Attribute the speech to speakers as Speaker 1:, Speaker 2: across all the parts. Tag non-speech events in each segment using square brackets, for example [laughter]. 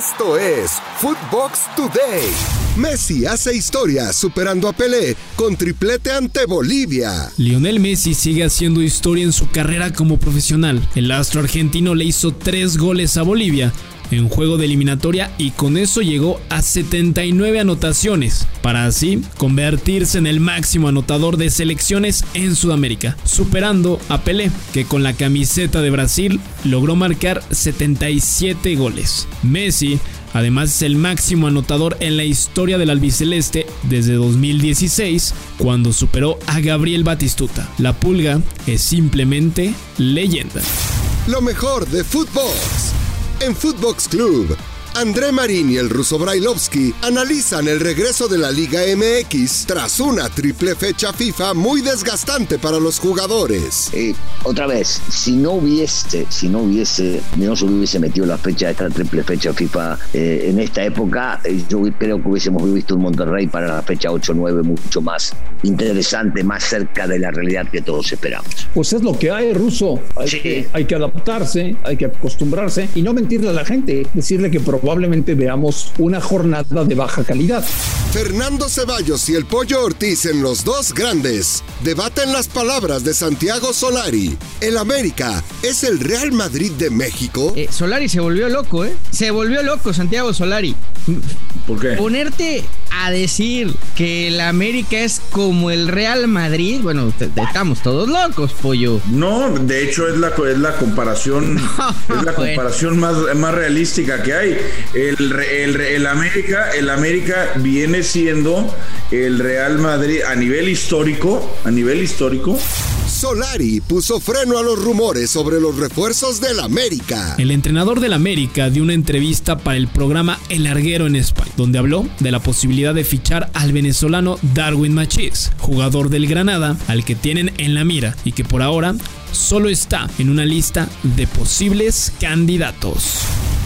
Speaker 1: Esto es Footbox Today. Messi hace historia superando a Pelé con triplete ante Bolivia.
Speaker 2: Lionel Messi sigue haciendo historia en su carrera como profesional. El astro argentino le hizo tres goles a Bolivia en juego de eliminatoria y con eso llegó a 79 anotaciones, para así convertirse en el máximo anotador de selecciones en Sudamérica, superando a Pelé, que con la camiseta de Brasil logró marcar 77 goles. Messi Además es el máximo anotador en la historia del albiceleste desde 2016, cuando superó a Gabriel Batistuta. La pulga es simplemente leyenda.
Speaker 1: Lo mejor de fútbol en Footbox Club André Marín y el ruso Brailovsky analizan el regreso de la Liga MX tras una triple fecha FIFA muy desgastante para los jugadores.
Speaker 3: Eh, otra vez, si no hubiese, si no hubiese, no se hubiese metido la fecha de esta triple fecha FIFA eh, en esta época, eh, yo creo que hubiésemos visto un Monterrey para la fecha 8-9 mucho más interesante, más cerca de la realidad que todos esperamos.
Speaker 4: Pues es lo que hay, ruso. Hay, que, hay que adaptarse, hay que acostumbrarse y no mentirle a la gente, decirle que probablemente veamos una jornada de baja calidad.
Speaker 1: Fernando Ceballos y el Pollo Ortiz en los dos grandes debaten las palabras de Santiago Solari. El América es el Real Madrid de México.
Speaker 5: Eh, Solari se volvió loco, ¿eh? Se volvió loco Santiago Solari.
Speaker 6: ¿Por qué?
Speaker 5: Ponerte a decir que el América es como el Real Madrid, bueno, estamos todos locos, pollo.
Speaker 6: No, de hecho es la, es la comparación, [laughs] es la comparación más, más realística que hay. El, el, el, América, el América viene siendo el Real Madrid a nivel histórico, a nivel histórico.
Speaker 1: Solari puso freno a los rumores sobre los refuerzos del América.
Speaker 2: El entrenador del América dio una entrevista para el programa El Larguero en España, donde habló de la posibilidad de fichar al venezolano Darwin Machís, jugador del Granada, al que tienen en la mira y que por ahora solo está en una lista de posibles candidatos.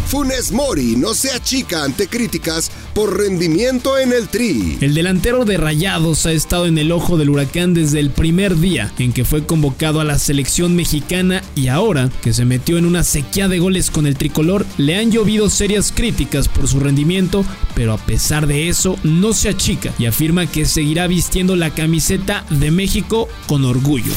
Speaker 1: Funes Mori no se achica ante críticas por rendimiento en el tri.
Speaker 2: El delantero de Rayados ha estado en el ojo del huracán desde el primer día en que fue convocado a la selección mexicana y ahora que se metió en una sequía de goles con el tricolor, le han llovido serias críticas por su rendimiento, pero a pesar de eso no se achica y afirma que seguirá vistiendo la camiseta de México con orgullo.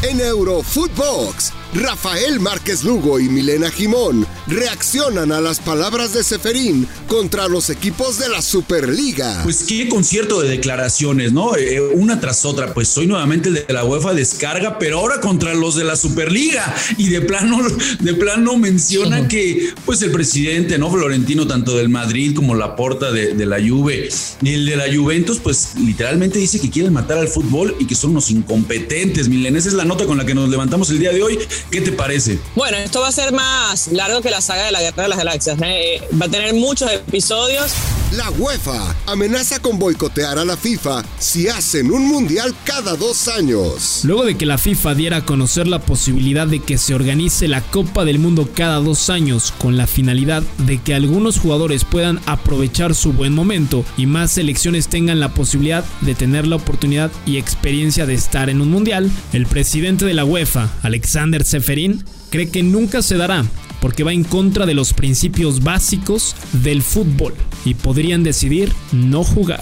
Speaker 1: En Eurofootbox, Rafael Márquez Lugo y Milena Jimón reaccionan a las palabras de Seferín contra los equipos de la Superliga.
Speaker 7: Pues qué concierto de declaraciones, ¿no? Eh, una tras otra. Pues soy nuevamente el de la UEFA descarga, pero ahora contra los de la Superliga. Y de plano, [laughs] de plano menciona que, pues el presidente, ¿no? Florentino, tanto del Madrid como la porta de, de la Juve y el de la Juventus, pues literalmente dice que quieren matar al fútbol y que son unos incompetentes. Milena, esa es la nota con la que nos levantamos el día de hoy. ¿Qué te parece?
Speaker 8: Bueno, esto va a ser más largo que la saga de la Guerra de las Galaxias. ¿eh? Va a tener muchos episodios.
Speaker 1: La UEFA amenaza con boicotear a la FIFA si hacen un mundial cada dos años.
Speaker 2: Luego de que la FIFA diera a conocer la posibilidad de que se organice la Copa del Mundo cada dos años con la finalidad de que algunos jugadores puedan aprovechar su buen momento y más selecciones tengan la posibilidad de tener la oportunidad y experiencia de estar en un mundial, el presidente de la UEFA, Alexander Seferin, cree que nunca se dará porque va en contra de los principios básicos del fútbol y podrían decidir no jugar.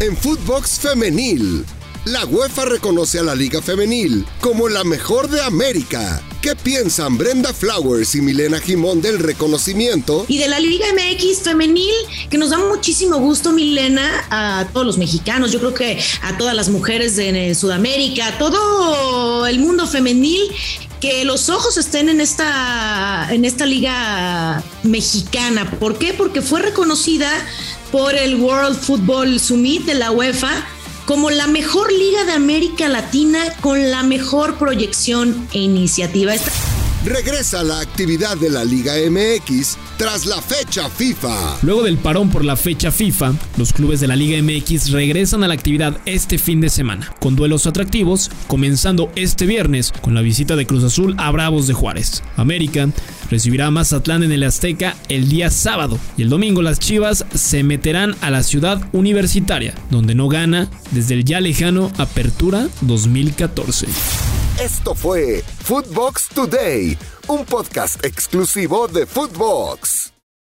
Speaker 1: En Footbox Femenil, la UEFA reconoce a la Liga Femenil como la mejor de América. ¿Qué piensan Brenda Flowers y Milena Jimón del reconocimiento?
Speaker 9: Y de la Liga MX femenil, que nos da muchísimo gusto, Milena, a todos los mexicanos, yo creo que a todas las mujeres de Sudamérica, a todo el mundo femenil que los ojos estén en esta, en esta liga mexicana. ¿Por qué? Porque fue reconocida por el World Football Summit de la UEFA como la mejor liga de América Latina con la mejor proyección e iniciativa.
Speaker 1: Regresa la actividad de la Liga MX tras la fecha FIFA.
Speaker 2: Luego del parón por la fecha FIFA, los clubes de la Liga MX regresan a la actividad este fin de semana, con duelos atractivos, comenzando este viernes con la visita de Cruz Azul a Bravos de Juárez. América recibirá a Mazatlán en el Azteca el día sábado y el domingo las Chivas se meterán a la ciudad universitaria, donde no gana desde el ya lejano Apertura 2014.
Speaker 1: Esto fue Footbox Today, un podcast exclusivo de Footbox.